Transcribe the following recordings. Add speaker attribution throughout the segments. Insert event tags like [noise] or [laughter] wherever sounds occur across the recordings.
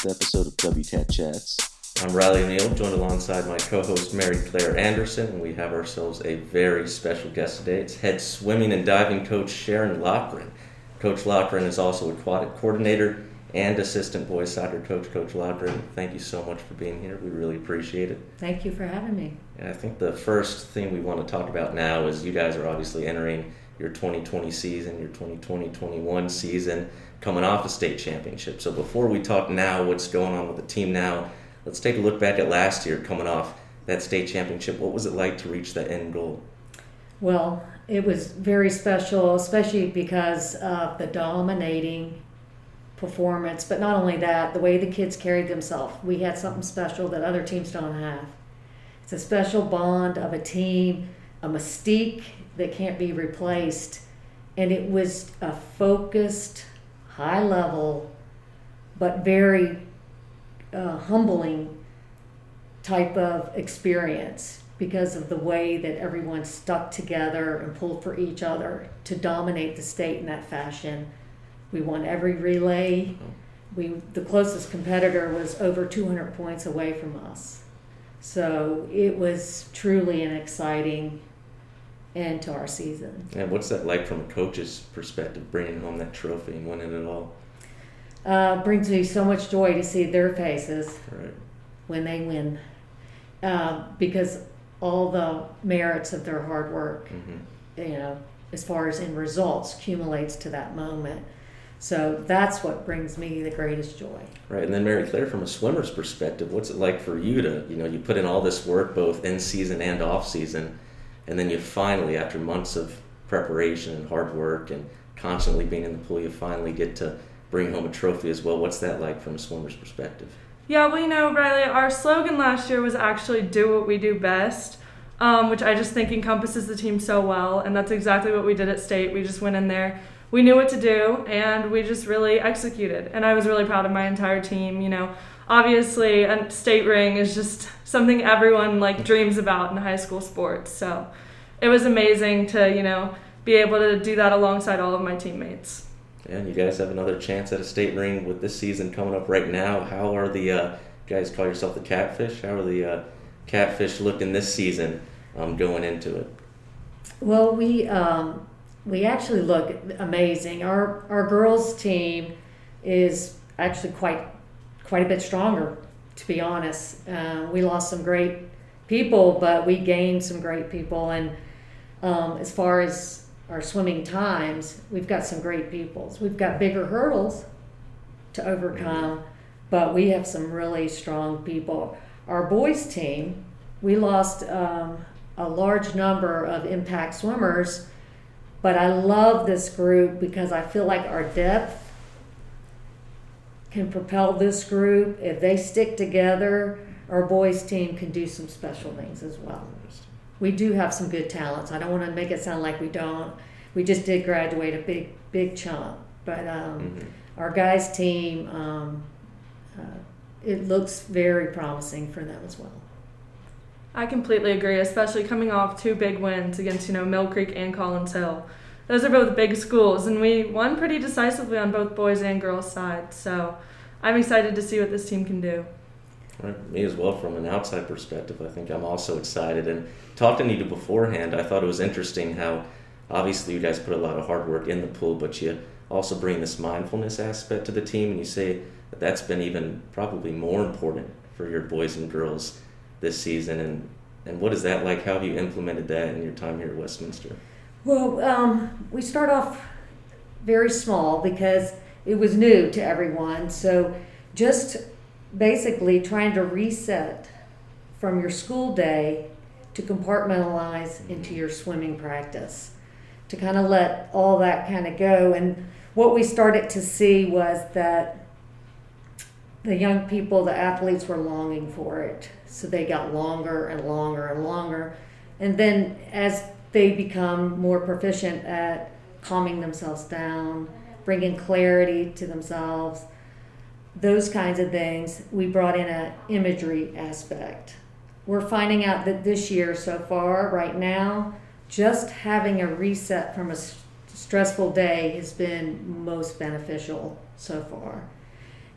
Speaker 1: hello, and welcome to the sixth episode of WCAT Chats.
Speaker 2: I'm Riley O'Neill, joined alongside my co-host Mary Claire Anderson, and we have ourselves a very special guest today. It's head swimming and diving coach Sharon Loughran. Coach Loughran is also aquatic coordinator and assistant boys soccer coach. Coach Loughran, thank you so much for being here. We really appreciate it.
Speaker 3: Thank you for having me.
Speaker 2: And I think the first thing we want to talk about now is you guys are obviously entering your 2020 season, your 2020-21 season, coming off a state championship. So before we talk now, what's going on with the team now? Let's take a look back at last year, coming off that state championship. What was it like to reach that end goal?
Speaker 3: Well, it was very special, especially because of the dominating performance. But not only that, the way the kids carried themselves. We had something special that other teams don't have. It's a special bond of a team, a mystique that can't be replaced. And it was a focused, high level, but very uh, humbling type of experience because of the way that everyone stuck together and pulled for each other to dominate the state in that fashion. We won every relay. We the closest competitor was over 200 points away from us. So it was truly an exciting end to our season.
Speaker 2: And what's that like from a coach's perspective, bringing home that trophy and winning it all?
Speaker 3: Uh, brings me so much joy to see their faces
Speaker 2: Right.
Speaker 3: when they win, uh, because all the merits of their hard work,
Speaker 2: hmm
Speaker 3: you know, as far as in results, accumulates to that moment. So that's what brings me the greatest joy.
Speaker 2: Right, and then Mary Claire, from a swimmer's perspective, what's it like for you to, you know, you put in all this work both in season and off season, and then you finally, after months of preparation and hard work and constantly being in the pool, you finally get to bring home a trophy as well. What's that like from a swimmer's perspective?
Speaker 4: Yeah, well, you know, Riley, our slogan last year was actually do what we do best, um, which I just think encompasses the team so well. And that's exactly what we did at state. We just went in there, we knew what to do, and we just really executed. And I was really proud of my entire team. You know, obviously, a state ring is just something everyone like dreams about in high school sports. So it was amazing to, you know, be able to do that alongside all of my teammates.
Speaker 2: And you guys have another chance at a state ring with this season coming up right now. How are the uh, guys call yourself the catfish? How are the uh, catfish looking this season um, going into it?
Speaker 3: Well, we um, we actually look amazing. Our our girls team is actually quite quite a bit stronger, to be honest. Uh, we lost some great people, but we gained some great people. And um, as far as our swimming times, we've got some great peoples. We've got bigger hurdles to overcome, but we have some really strong people. Our boys team, we lost um, a large number of impact swimmers, but I love this group because I feel like our depth can propel this group. If they stick together, our boys team can do some special things as well. We do have some good talents. I don't want to make it sound like we don't. We just did graduate a big, big chunk, but um,
Speaker 2: Mhm.
Speaker 3: our guys' team, um, uh, it looks very promising for them as well.
Speaker 4: I completely agree, especially coming off two big wins against, you know, Mill Creek and Collins Hill. Those are both big schools, and we won pretty decisively on both boys and girls' side. So I'm excited to see what this team can do.
Speaker 2: Right, me as well. From an outside perspective, I think I'm also excited. And talking to you beforehand, I thought it was interesting how obviously you guys put a lot of hard work in the pool, but you also bring this mindfulness aspect to the team, and you say that that's been even probably more important for your boys and girls this season. And and what is that like? How have you implemented that in your time here at Westminster?
Speaker 3: Well, um, we start off very small because it was new to everyone. So just basically trying to reset from your school day to compartmentalize into your swimming practice, to kind of let all that kind of go. And what we started to see was that the young people, the athletes were longing for it. So they got longer and longer and longer. And then as they become more proficient at calming themselves down, bringing clarity to themselves, those kinds of things, we brought in an imagery aspect. We're finding out that this year so far, right now, just having a reset from a stressful day has been most beneficial so far.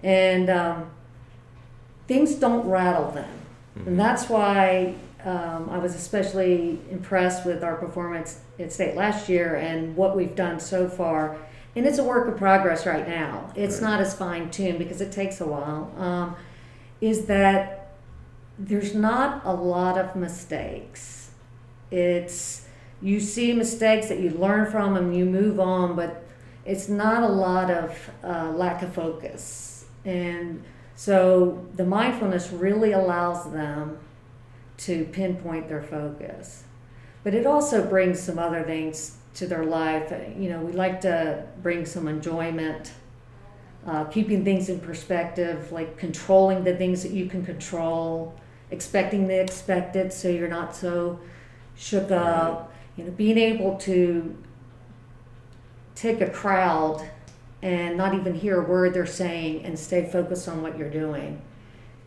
Speaker 3: And um, things don't rattle them. And that's why um, I was especially impressed with our performance at state last year and what we've done so far. And it's a work of progress right now. It's
Speaker 2: Right.
Speaker 3: not as fine tuned because it takes a while. Um, is that there's not a lot of mistakes. It's you see mistakes that you learn from and you move on, but it's not a lot of uh, lack of focus. And so the mindfulness really allows them to pinpoint their focus. But it also brings some other things to their life. You know, we like to bring some enjoyment, uh, keeping things in perspective, like controlling the things that you can control, expecting the expected so you're not so shook up. You know, being able to take a crowd and not even hear a word they're saying and stay focused on what you're doing.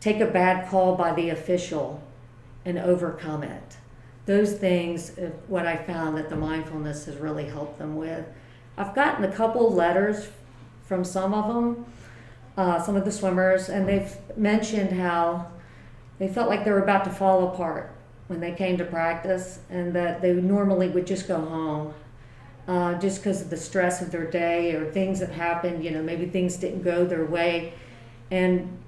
Speaker 3: Take a bad call by the official and overcome it. Those things, uh, what I found that the mindfulness has really helped them with. I've gotten a couple letters from some of them, uh, some of the swimmers, and they've mentioned how they felt like they were about to fall apart when they came to practice, and that they normally would just go home uh, just because of the stress of their day or things that happened. You know, maybe things didn't go their way, and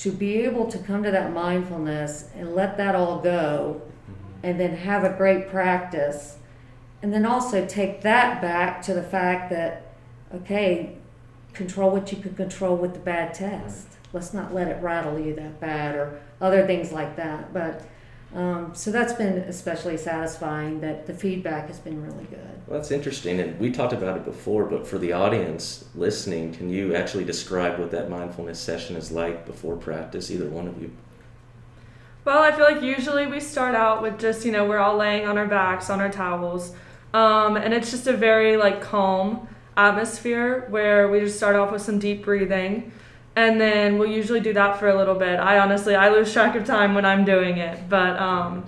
Speaker 3: to be able to come to that mindfulness and let that all go, mm-hmm. and then have a great practice, and then also take that back to the fact that okay, control what you can control with the bad test. Let's not let it rattle you that bad or other things like that. But um, so that's been especially satisfying that the feedback has been really good.
Speaker 2: Well, that's interesting, and we talked about it before, but for the audience listening, can you actually describe what that mindfulness session is like before practice, either one of you?
Speaker 4: Well, I feel like usually we start out with just, you know, we're all laying on our backs on our towels. Um, and it's just a very like calm atmosphere where we just start off with some deep breathing. And then we'll usually do that for a little bit. I honestly I lose track of time when I'm doing it. But um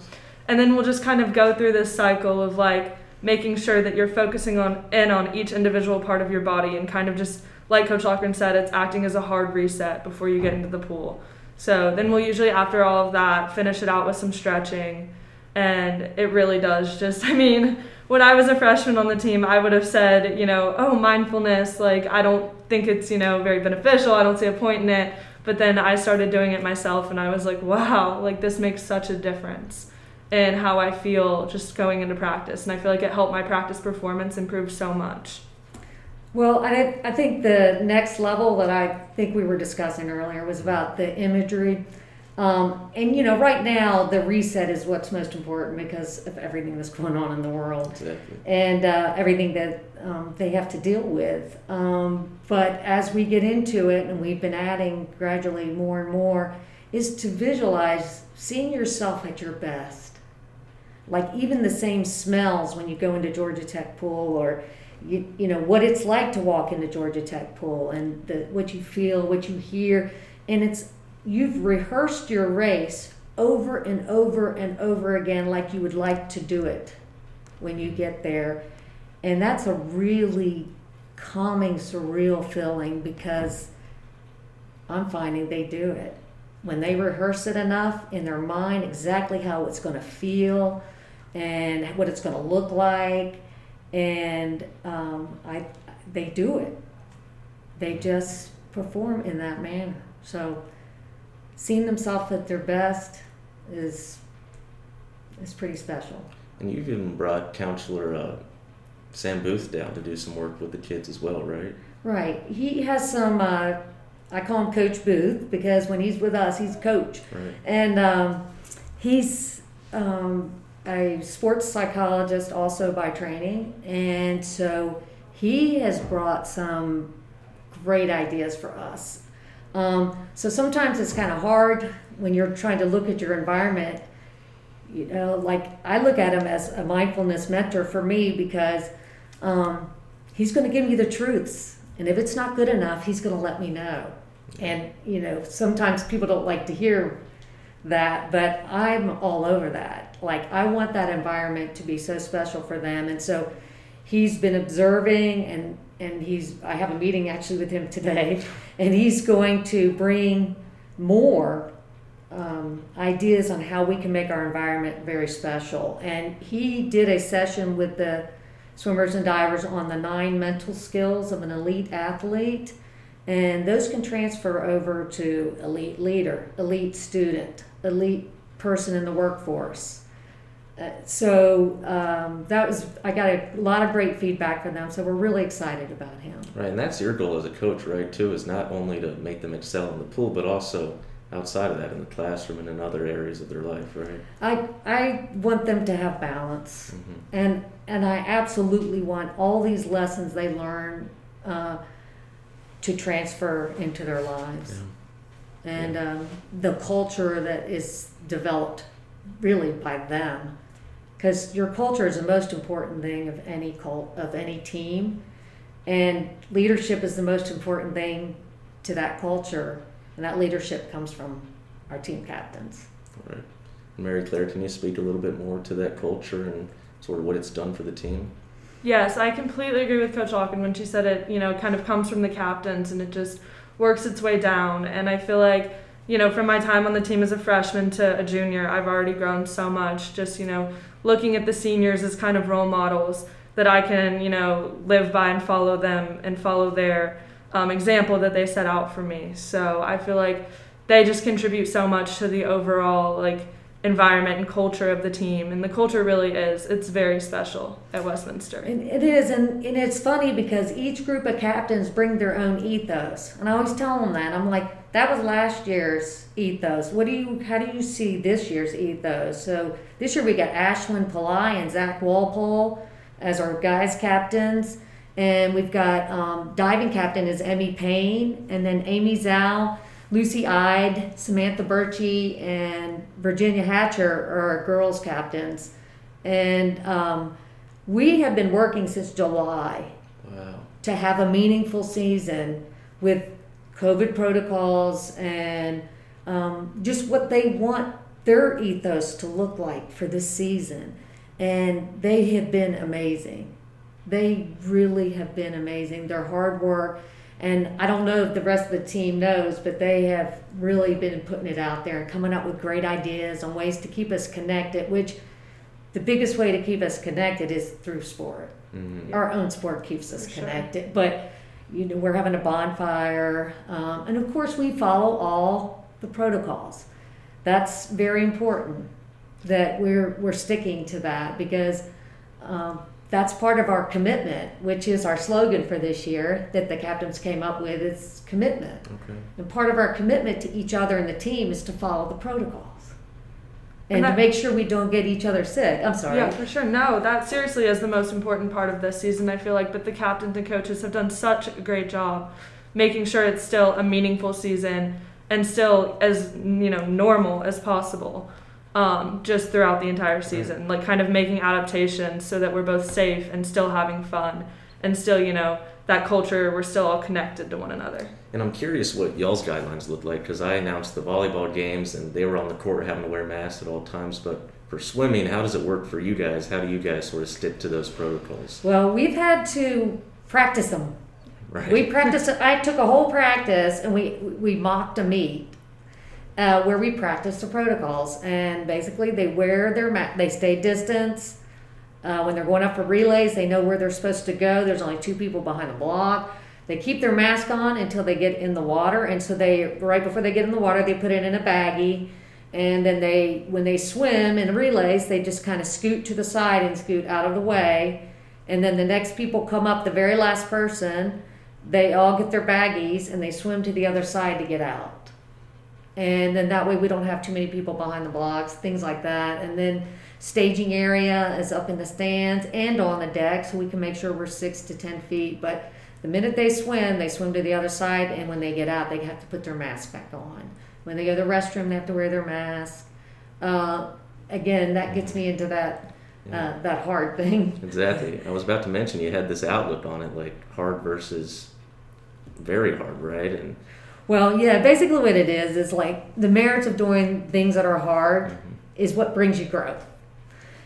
Speaker 4: and then we'll just kind of go through this cycle of like making sure that you're focusing on in on each individual part of your body and kind of just like Coach Loughran said, it's acting as a hard reset before you get into the pool. So then we'll usually, after all of that, finish it out with some stretching. And it really does just, [laughs] I mean, when I was a freshman on the team, I would have said, you know, oh, mindfulness, like, I don't think it's, you know, very beneficial. I don't see a point in it. But then I started doing it myself and I was like, wow, like, this makes such a difference in how I feel just going into practice. And I feel like it helped my practice performance improve so much.
Speaker 3: Well, I, I think the next level that I think we were discussing earlier was about the imagery. Um, and, you know, right now the reset is what's most important because of everything that's going on in the world
Speaker 2: Exactly.
Speaker 3: and uh, everything that um, they have to deal with. Um, but as we get into it, and we've been adding gradually more and more, is to visualize seeing yourself at your best. Like even the same smells when you go into Georgia Tech pool, or you, you know what it's like to walk into Georgia Tech pool, and the, what you feel, what you hear, and it's you've rehearsed your race over and over and over again, like you would like to do it when you get there. And that's a really calming, surreal feeling because I'm finding they do it. When they rehearse it enough in their mind, exactly how it's going to feel and what it's going to look like, and um, I, they do it. They just perform in that manner. So, seeing themselves at their best is is pretty special.
Speaker 2: And you've even brought counselor uh, Sam Booth down to do some work with the kids as well, right?
Speaker 3: Right. He has some. Uh, I call him Coach Booth because when he's with us, he's coach,
Speaker 2: Right.
Speaker 3: and um, he's um, a sports psychologist also by training, and so he has brought some great ideas for us. Um, so sometimes it's kind of hard when you're trying to look at your environment. You know, like I look at him as a mindfulness mentor for me because um, he's going to give me the truths. And if it's not good enough, he's going to let me know. And, you know, sometimes people don't like to hear that, but I'm all over that. Like, I want that environment to be so special for them. And so he's been observing and and he's I have a meeting actually with him today, and he's going to bring more um, ideas on how we can make our environment very special. And he did a session with the swimmers and divers on the nine mental skills of an elite athlete, and those can transfer over to elite leader, elite student, elite person in the workforce. So um, that was I got a lot of great feedback from them. So we're really excited about him.
Speaker 2: Right, and that's your goal as a coach, right? Too is not only to make them excel in the pool, but also outside of that in the classroom and in other areas of their life, right?
Speaker 3: I I want them to have balance,
Speaker 2: hmm
Speaker 3: and and I absolutely want all these lessons they learn uh, to transfer into their lives, and um, the culture that is developed really by them, because your culture is the most important thing of any cult of any team, and leadership is the most important thing to that culture, and that leadership comes from our team captains.
Speaker 2: Right. Mary Claire, can you speak a little bit more to that culture and sort of what it's done for the team?
Speaker 4: Yes, I completely agree with Coach Loughran when she said it, you know, kind of comes from the captains and it just works its way down. And I feel like, you know, from my time on the team as a freshman to a junior, I've already grown so much. Just, you know, looking at the seniors as kind of role models that I can, you know, live by and follow them and follow their um, example that they set out for me. So I feel like they just contribute so much to the overall, like, environment and culture of the team and the culture really is it's very special at westminster
Speaker 3: And it is, and, and it's funny because each group of captains bring their own ethos, and I always tell them that. I'm like, that was last year's ethos. What do you, how do you see this year's ethos? So this year we got Ashwin Pillai and Zach Walpole as our guys captains, and we've got um, diving captain is Emmy Payne, and then Amy Zhao, Lucy Ide, Samantha Birchie, and Virginia Hatcher are our girls captains, and um, we have been working since July
Speaker 2: Wow.
Speaker 3: to have a meaningful season with COVID protocols and um, just what they want their ethos to look like for this season. And they have been amazing. They really have been amazing. Their hard work. And I don't know if the rest of the team knows, but they have really been putting it out there and coming up with great ideas on ways to keep us connected, which the biggest way to keep us connected is through sport
Speaker 2: hmm
Speaker 3: our own sport keeps us
Speaker 4: For sure.
Speaker 3: connected. But you know, we're having a bonfire, um, and of course, we follow all the protocols. That's very important that we're we're sticking to that because um, that's part of our commitment, which is our slogan for this year that the captains came up with. Is commitment,
Speaker 2: Okay.
Speaker 3: and part of our commitment to each other and the team is to follow the protocols. And,
Speaker 4: And
Speaker 3: to make sure we don't get each other sick. I'm sorry.
Speaker 4: Yeah, for sure. No, that seriously is the most important part of this season, I feel like. But the captains and coaches have done such a great job making sure it's still a meaningful season and still as, you know, normal as possible. Um, just throughout the entire season, like kind of making adaptations so that we're both safe and still having fun, and still, you know, that culture we're still all connected to one another.
Speaker 2: And I'm curious what y'all's guidelines look like because I announced the volleyball games and they were on the court having to wear masks at all times. But for swimming, how does it work for you guys? How do you guys sort of stick to those protocols?
Speaker 3: Well, we've had to practice them.
Speaker 2: Right.
Speaker 3: We practiced. I took a whole practice and we we mocked a meet uh, where we practice the protocols. And basically, they wear their ma- they stay distance. Uh, when they're going up for relays, they know where they're supposed to go. There's only two people behind the block. They keep their mask on until they get in the water, and so they right before they get in the water, they put it in a baggie, and then they when they swim in relays, they just kind of scoot to the side and scoot out of the way, and then the next people come up, the very last person, they all get their baggies and they swim to the other side to get out, and then that way we don't have too many people behind the blocks, things like that, and then staging area is up in the stands and on the deck so we can make sure we're six to ten feet but the minute they swim they swim to the other side and when they get out they have to put their mask back on when they go to the restroom they have to wear their mask uh, again that gets me into that
Speaker 2: Yeah.
Speaker 3: uh, that hard thing [laughs]
Speaker 2: Exactly. I was about to mention you had this outlook on it, like hard versus very hard, right? And
Speaker 3: well yeah basically what it is is like the merits of doing things that are hard
Speaker 2: Mm-hmm.
Speaker 3: is what brings you growth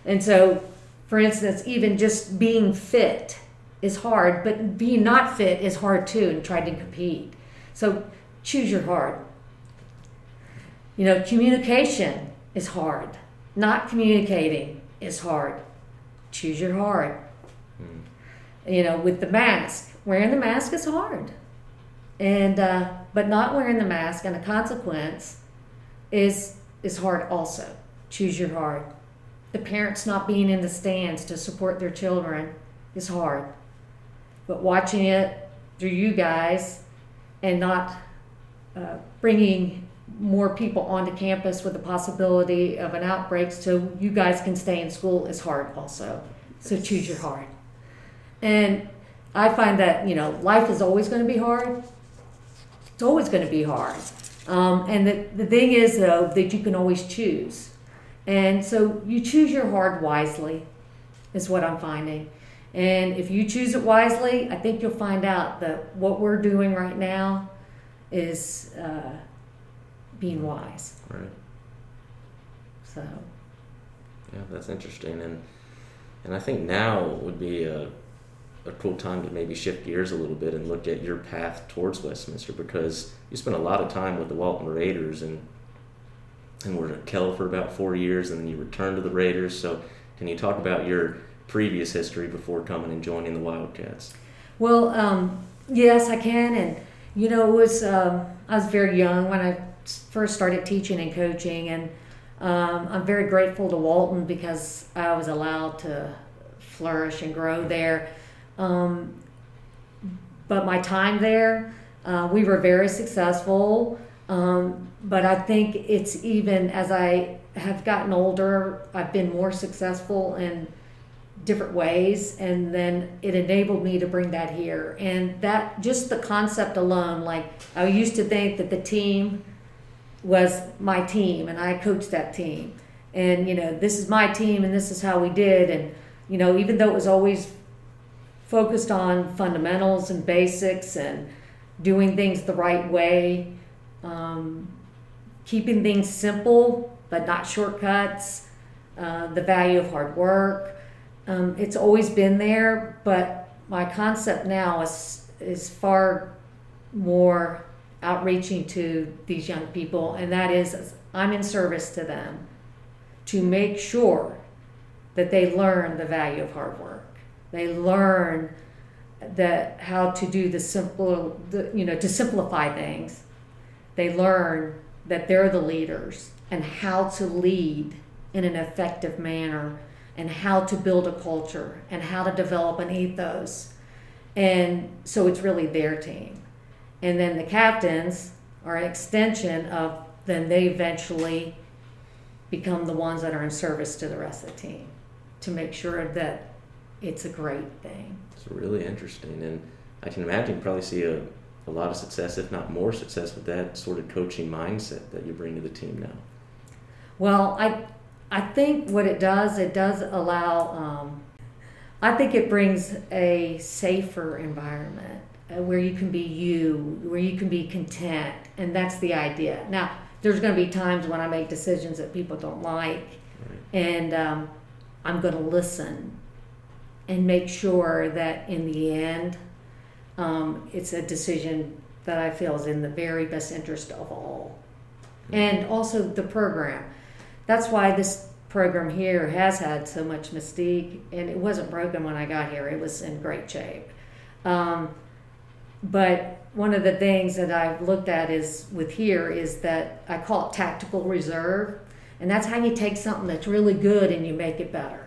Speaker 3: and so for instance, even just being fit is hard, but being not fit is hard too, and trying to compete. So choose your hard. You know, communication is hard. Not communicating is hard. Choose your hard. You know, with the mask, wearing the mask is hard, and uh, but not wearing the mask and the consequence is is hard also. Choose your hard. The parents not being in the stands to support their children is hard, but watching it through you guys and not uh, bringing more people onto campus with the possibility of an outbreak so you guys can stay in school is hard also. So choose your hard. And I find that, you know, life is always going to be hard. It's always going to be hard. Um, and the, the thing is, though, that you can always choose. And so you choose your hard wisely, is what I'm finding. And if you choose it wisely, I think you'll find out that what we're doing right now is uh, being wise.
Speaker 2: Right.
Speaker 3: So,
Speaker 2: Yeah, that's interesting, and and I think now would be a a cool time to maybe shift gears a little bit and look at your path towards Westminster because you spent a lot of time with the Walton Raiders and and were at Kell for about four years, and then you returned to the Raiders. So, can you talk about your previous history before coming and joining the Wildcats?
Speaker 3: well, um, yes, I can. And, you know, was, um, I was very young when I first started teaching and coaching. And um, I'm very grateful to Walton because I was allowed to flourish and grow there. Um, but my time there, uh, we were very successful. Um, but I think it's even as I have gotten older, I've been more successful in different ways, and then it enabled me to bring that here. And that just the concept alone, like I used to think that the team was my team, and I coached that team, and you know this is my team, and this is how we did, and you know even though it was always focused on fundamentals and basics and doing things the right way, um, keeping things simple but not shortcuts, uh, the value of hard work. Um, it's always been there, but my concept now is is far more outreaching to these young people, and that is I'm in service to them to make sure that they learn the value of hard work. They learn that how to do the simple, the, you know, to simplify things. They learn that they're the leaders and how to lead in an effective manner and how to build a culture and how to develop an ethos. And so it's really their team. And then the captains are an extension of then they eventually become the ones that are in service to the rest of the team to make sure that it's a great thing.
Speaker 2: It's really interesting, and I can imagine you probably see a, a lot of success, if not more success, with that sort of coaching mindset that you bring to the team now.
Speaker 3: Well, I I think what it does, it does allow. Um, I think it brings a safer environment uh, where you can be you, where you can be content, and that's the idea. Now, there's going to be times when I make decisions that people don't like, and um, I'm going to listen and make sure that in the end, um, it's a decision that I feel is in the very best interest of all, and also the program. That's why this program here has had so much mystique, and it wasn't broken when I got here. It was in great shape. Um, but one of the things that I've looked at is with here is that I call it tactical reserve, and that's how you take something that's really good and you make it better.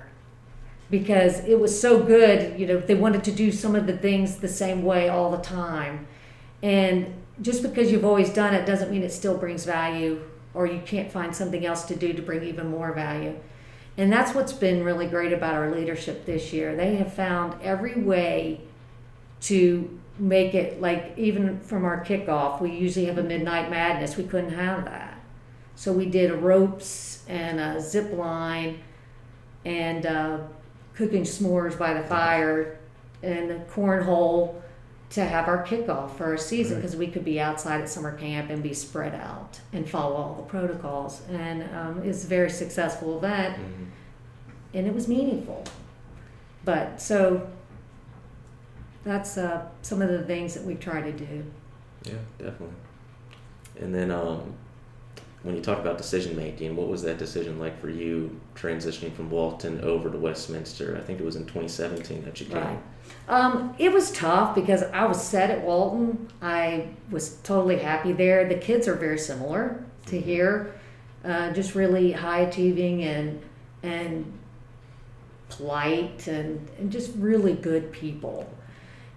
Speaker 3: Because it was so good, you know, they wanted to do some of the things the same way all the time. And just because you've always done it doesn't mean it still brings value or you can't find something else to do to bring even more value. And that's what's been really great about our leadership this year. They have found every way to make it like even from our kickoff, we usually have a midnight madness. We couldn't have that. So we did ropes and a zip line and uh, cooking s'mores by the fire and cornhole to have our kickoff for our season
Speaker 2: Right.
Speaker 3: because we could be outside at summer camp and be spread out and follow all the protocols. And um, it's a very successful event
Speaker 2: Mhm.
Speaker 3: and it was meaningful. but so that's uh, some of the things that we try to do.
Speaker 2: Yeah, definitely. And then um, when you talk about decision making, what was that decision like for you transitioning from Walton over to Westminster? I think it was in 2017 that you came.
Speaker 3: Right. Um, it was tough because I was set at Walton. I was totally happy there. The kids are very similar to here, uh, just really high achieving and and polite and, and just really good people.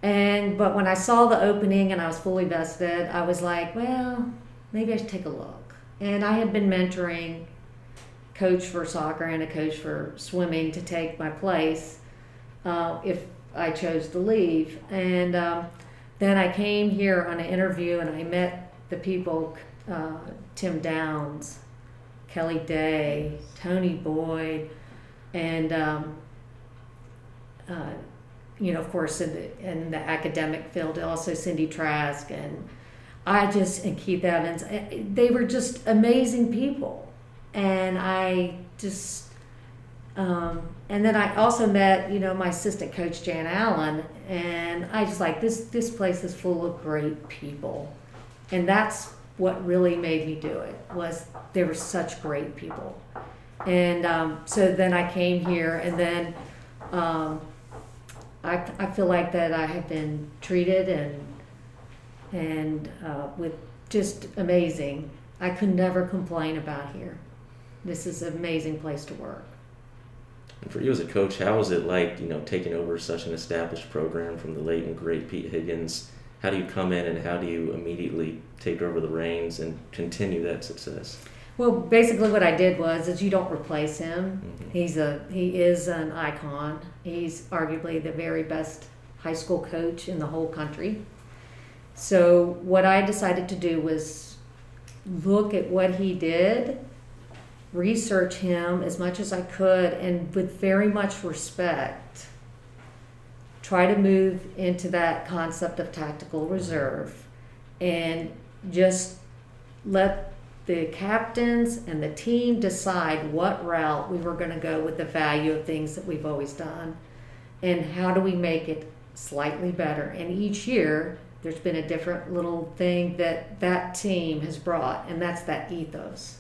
Speaker 3: And but when I saw the opening and I was fully vested, I was like, well, maybe I should take a look. And I had been mentoring coach for soccer and a coach for swimming to take my place uh, if I chose to leave. And um, then I came here on an interview and I met the people uh, Tim Downs, Kelly Day, Tony Boyd, and um, uh, you know, of course, in the, in the academic field, also Cindy Trask and I just and Keith Evans. They were just amazing people, and I just. Um, and then I also met, you know, my assistant coach Jan Allen, and I just like this. This place is full of great people, and that's what really made me do it. Was they were such great people, and um, so then I came here, and then um, I, I feel like that I have been treated and and uh, with just amazing. I could never complain about here. This is an amazing place to work.
Speaker 2: And for you as a coach, how was it like, you know, taking over such an established program from the late and great Pete Higgins? How do you come in and how do you immediately take over the reins and continue that success?
Speaker 3: Well, basically, what I did was is you don't replace him.
Speaker 2: Mhm.
Speaker 3: He's a he is an icon. He's arguably the very best high school coach in the whole country. So what I decided to do was look at what he did, research him as much as I could, and with very much respect, try to move into that concept of tactical reserve, and just let the captains and the team decide what route we were going to go with the value of things that we've always done and how do we make it slightly better. And each year there's been a different little thing that that team has brought and that's that ethos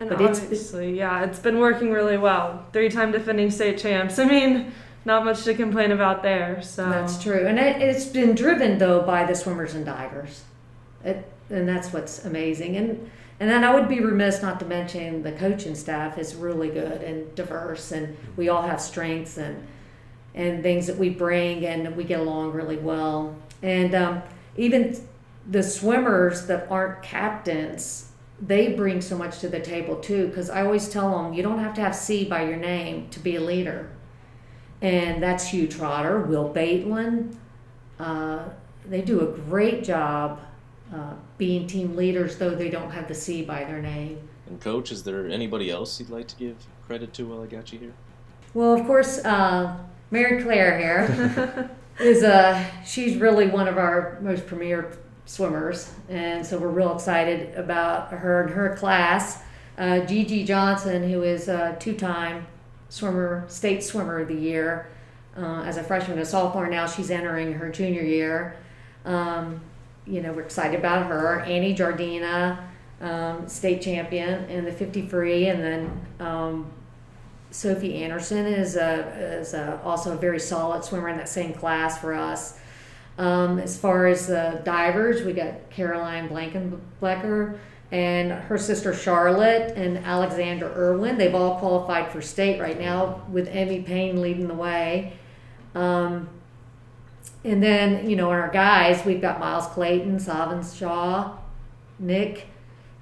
Speaker 4: And
Speaker 3: But it's-
Speaker 4: obviously, yeah, it's been working really well. Three-time defending state champs. I mean, not much to complain about there. So
Speaker 3: that's true and it, it's been driven though by the swimmers and divers it, and that's what's amazing and and then I would be remiss not to mention the coaching staff is really good and diverse, and we all have strengths and and things that we bring, and we get along really well. And um, even the swimmers that aren't captains, they bring so much to the table too. Because I always tell them, you don't have to have C by your name to be a leader. And that's Hugh Trotter, Will Baitland. Uh, they do a great job uh, being team leaders, though they don't have the C by their name.
Speaker 1: And coach, is there anybody else you'd like to give credit to while I got you here?
Speaker 3: Well, of course, uh, Mary Claire here [laughs] is uh, she's really one of our most premier swimmers, and so we're real excited about her and her class. Uh, Gigi Johnson, who is a two-time swimmer, state swimmer of the year, uh, as a freshman and sophomore. Now she's entering her junior year. Um, you know, we're excited about her. Annie Jardina, um, state champion in the 50 free, and then um, Sophie Anderson is a, is a, also a very solid swimmer in that same class for us. Um, as far as the divers, we got Caroline Blankenblecker and her sister Charlotte and Alexander Irwin. They've all qualified for state right now with Emmy Payne leading the way. Um, and then, you know, in our guys, we've got Miles Clayton, Savin Shaw, Nick,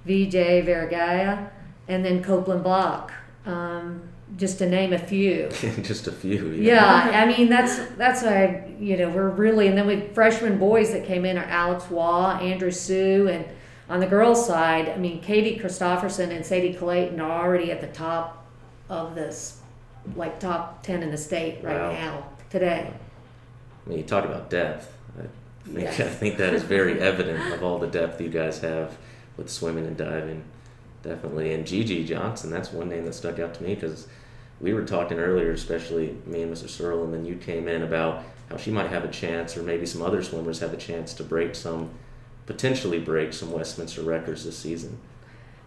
Speaker 3: VJ Vergaya, and then Copeland Block, um, just to name a few. [laughs]
Speaker 2: Just a few.
Speaker 3: Yeah, I mean that's that's a you know we're really and then with freshman boys that came in are Alex Waugh, Andrew Sue, and on the girls' side, I mean Katie Christopherson and Sadie Clayton are already at the top of this, like top ten in the state right
Speaker 2: Wow.
Speaker 3: now today.
Speaker 2: I mean, you talk about depth. I think,
Speaker 3: Yeah. [laughs]
Speaker 2: I think that is very evident of all the depth you guys have with swimming and diving. Definitely. And Gigi Johnson, that's one name that stuck out to me because we were talking earlier, especially me and Mr. Searle, and then you came in about how she might have a chance, or maybe some other swimmers have a chance to break some, potentially break some Westminster records this season.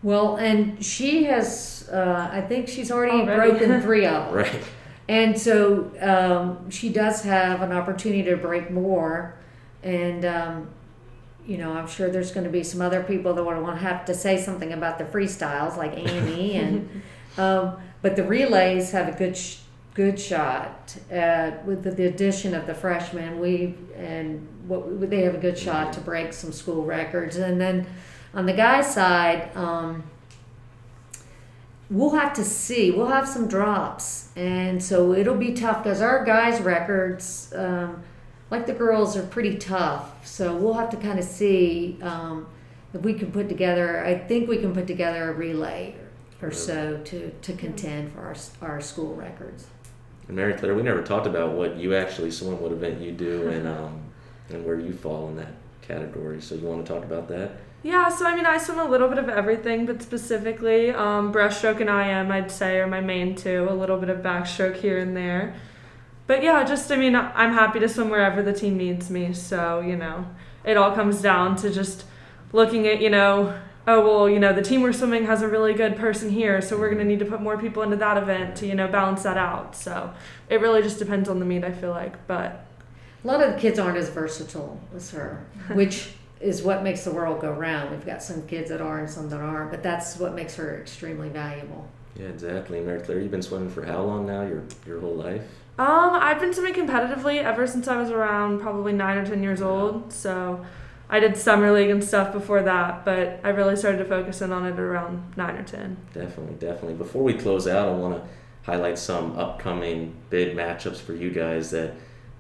Speaker 3: Well, and she has, uh, I think she's already,
Speaker 4: Already.
Speaker 3: broken [laughs] three of them.
Speaker 2: Right.
Speaker 3: And so um, she does have an opportunity to break more. And, um, you know, I'm sure there's going to be some other people that want to have to say something about the freestyles, like Amy. and [laughs] um, But the relays have a good sh- good shot at, with the, the addition of the freshmen. We and what they have a good shot to break some school records. And then on the guy side, um, we'll have to see. We'll have some drops, and so it'll be tough because our guys' records, um, like the girls, are pretty tough. So we'll have to kind of see um, if we can put together. I think we can put together a relay or so to to contend for our our school records.
Speaker 2: And Mary Claire, we never talked about what you actually swim, what event you do, [laughs] and um, and where you fall in that category. So you want to talk about that?
Speaker 4: Yeah, so I mean, I swim a little bit of everything, but specifically, um, breaststroke and IM, I'd say, are my main two. A little bit of backstroke here and there. But yeah, just, I mean, I'm happy to swim wherever the team needs me. So, you know, it all comes down to just looking at, you know, oh, well, you know, the team we're swimming has a really good person here, so we're going to need to put more people into that event to, you know, balance that out. So it really just depends on the meet, I feel like. But
Speaker 3: A lot of the kids aren't as versatile as her, [laughs] which is what makes the world go round. We've got some kids that are and some that aren't, but that's what makes her extremely valuable.
Speaker 2: Yeah, exactly. Mary Claire, you've been swimming for how long now? Your your whole life?
Speaker 4: Um, I've been swimming competitively ever since I was around probably nine or ten years old. So I did summer league and stuff before that, but I really started to focus in on it around nine or ten.
Speaker 2: Definitely, definitely. Before we close out, I want to highlight some upcoming big matchups for you guys that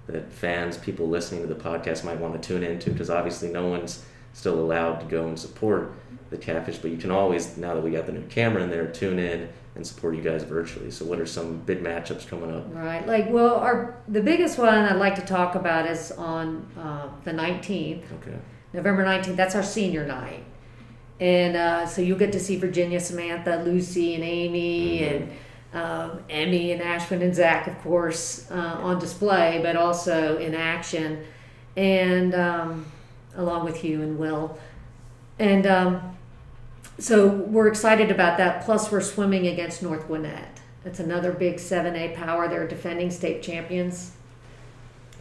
Speaker 2: that fans, people listening to the podcast might want to tune into because obviously no one's still allowed to go and support the catfish, but you can always now that we got the new camera in there, tune in and support you guys virtually. So, what are some big matchups coming up?
Speaker 3: Right. Like, well, our the biggest one I'd like to talk about is on uh, the 19th,
Speaker 2: Okay.
Speaker 3: November 19th. That's our senior night. And uh, so you'll get to see Virginia, Samantha, Lucy, and Amy,
Speaker 2: Mhm.
Speaker 3: and um, Emmy, and Ashwin, and Zach, of course, uh, on display, but also in action, and um, along with you and Will. And um, so we're excited about that. Plus, we're swimming against North Gwinnett. That's another big 7A power. They're defending state champions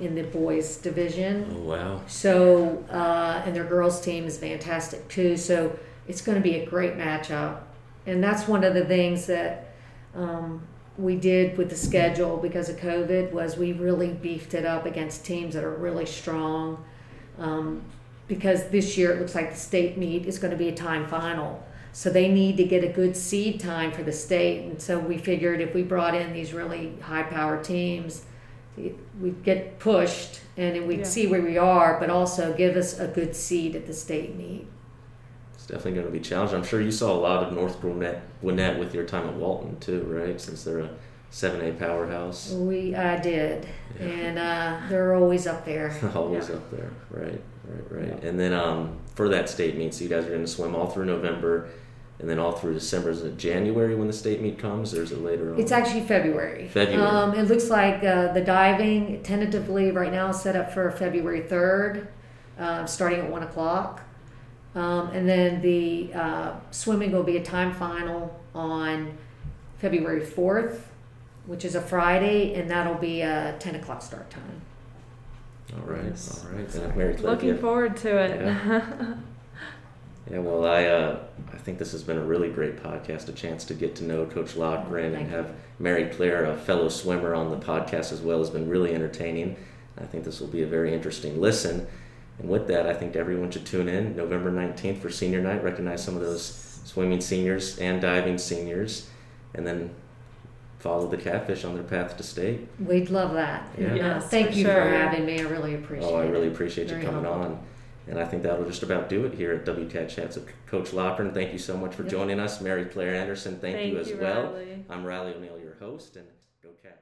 Speaker 3: in the boys division.
Speaker 2: Oh wow.
Speaker 3: So, uh, and their girls team is fantastic too. So it's going to be a great matchup. And that's one of the things that um, we did with the schedule because of COVID was we really beefed it up against teams that are really strong. Um, because this year it looks like the state meet is going to be a time final. So they need to get a good seed time for the state. And so we figured if we brought in these really high power teams, it- we'd get pushed and then we'd
Speaker 4: Yeah.
Speaker 3: see where we are, but also give us a good seed at the state meet.
Speaker 2: It's definitely going to be challenging. I'm sure you saw a lot of North Gwinnett, Gwinnett with your time at Walton too, right? Since they're a 7A powerhouse.
Speaker 3: We I did,
Speaker 2: Yeah.
Speaker 3: and uh, they're always up there. [laughs]
Speaker 2: Always
Speaker 3: Yeah.
Speaker 2: up there, right, right, right. And then um, for that state meet, so you guys are going to swim all through November, and then all through December. Is it January when the state meet comes, or is it later on?
Speaker 3: It's actually February.
Speaker 2: February.
Speaker 3: Um, it looks like uh, the diving tentatively right now is set up for February third, uh, starting at one o'clock, um, and then the uh, swimming will be a time final on February fourth, which is a Friday, and that'll be a ten o'clock start time.
Speaker 2: all right,
Speaker 4: Nice.
Speaker 2: all right. Then Mary Claire,
Speaker 4: Looking forward to it.
Speaker 2: Yeah. [laughs] Yeah, well, I uh, I think this has been a really great podcast, a chance to get to know Coach Loughran and have Mary Claire, a fellow swimmer, on the podcast as well, has been really entertaining. I think this will be a very interesting listen. And with that, I think everyone should tune in November 19th for senior night, recognize some of those swimming seniors and diving seniors, and then follow the catfish on their path to state.
Speaker 3: We'd love that.
Speaker 2: Yeah.
Speaker 3: Uh,
Speaker 4: Yes,
Speaker 3: thank
Speaker 4: for
Speaker 3: you for having me. I really appreciate it.
Speaker 2: Oh, I really appreciate you
Speaker 3: Very
Speaker 2: coming
Speaker 3: humbled.
Speaker 2: on. And I think that'll just about do it here at WCAT Chats. So Coach Loughran, thank you so much for joining us. Mary Claire Anderson, thank, you as well.
Speaker 4: Riley.
Speaker 2: I'm Riley O'Neill, your host, and go Cats.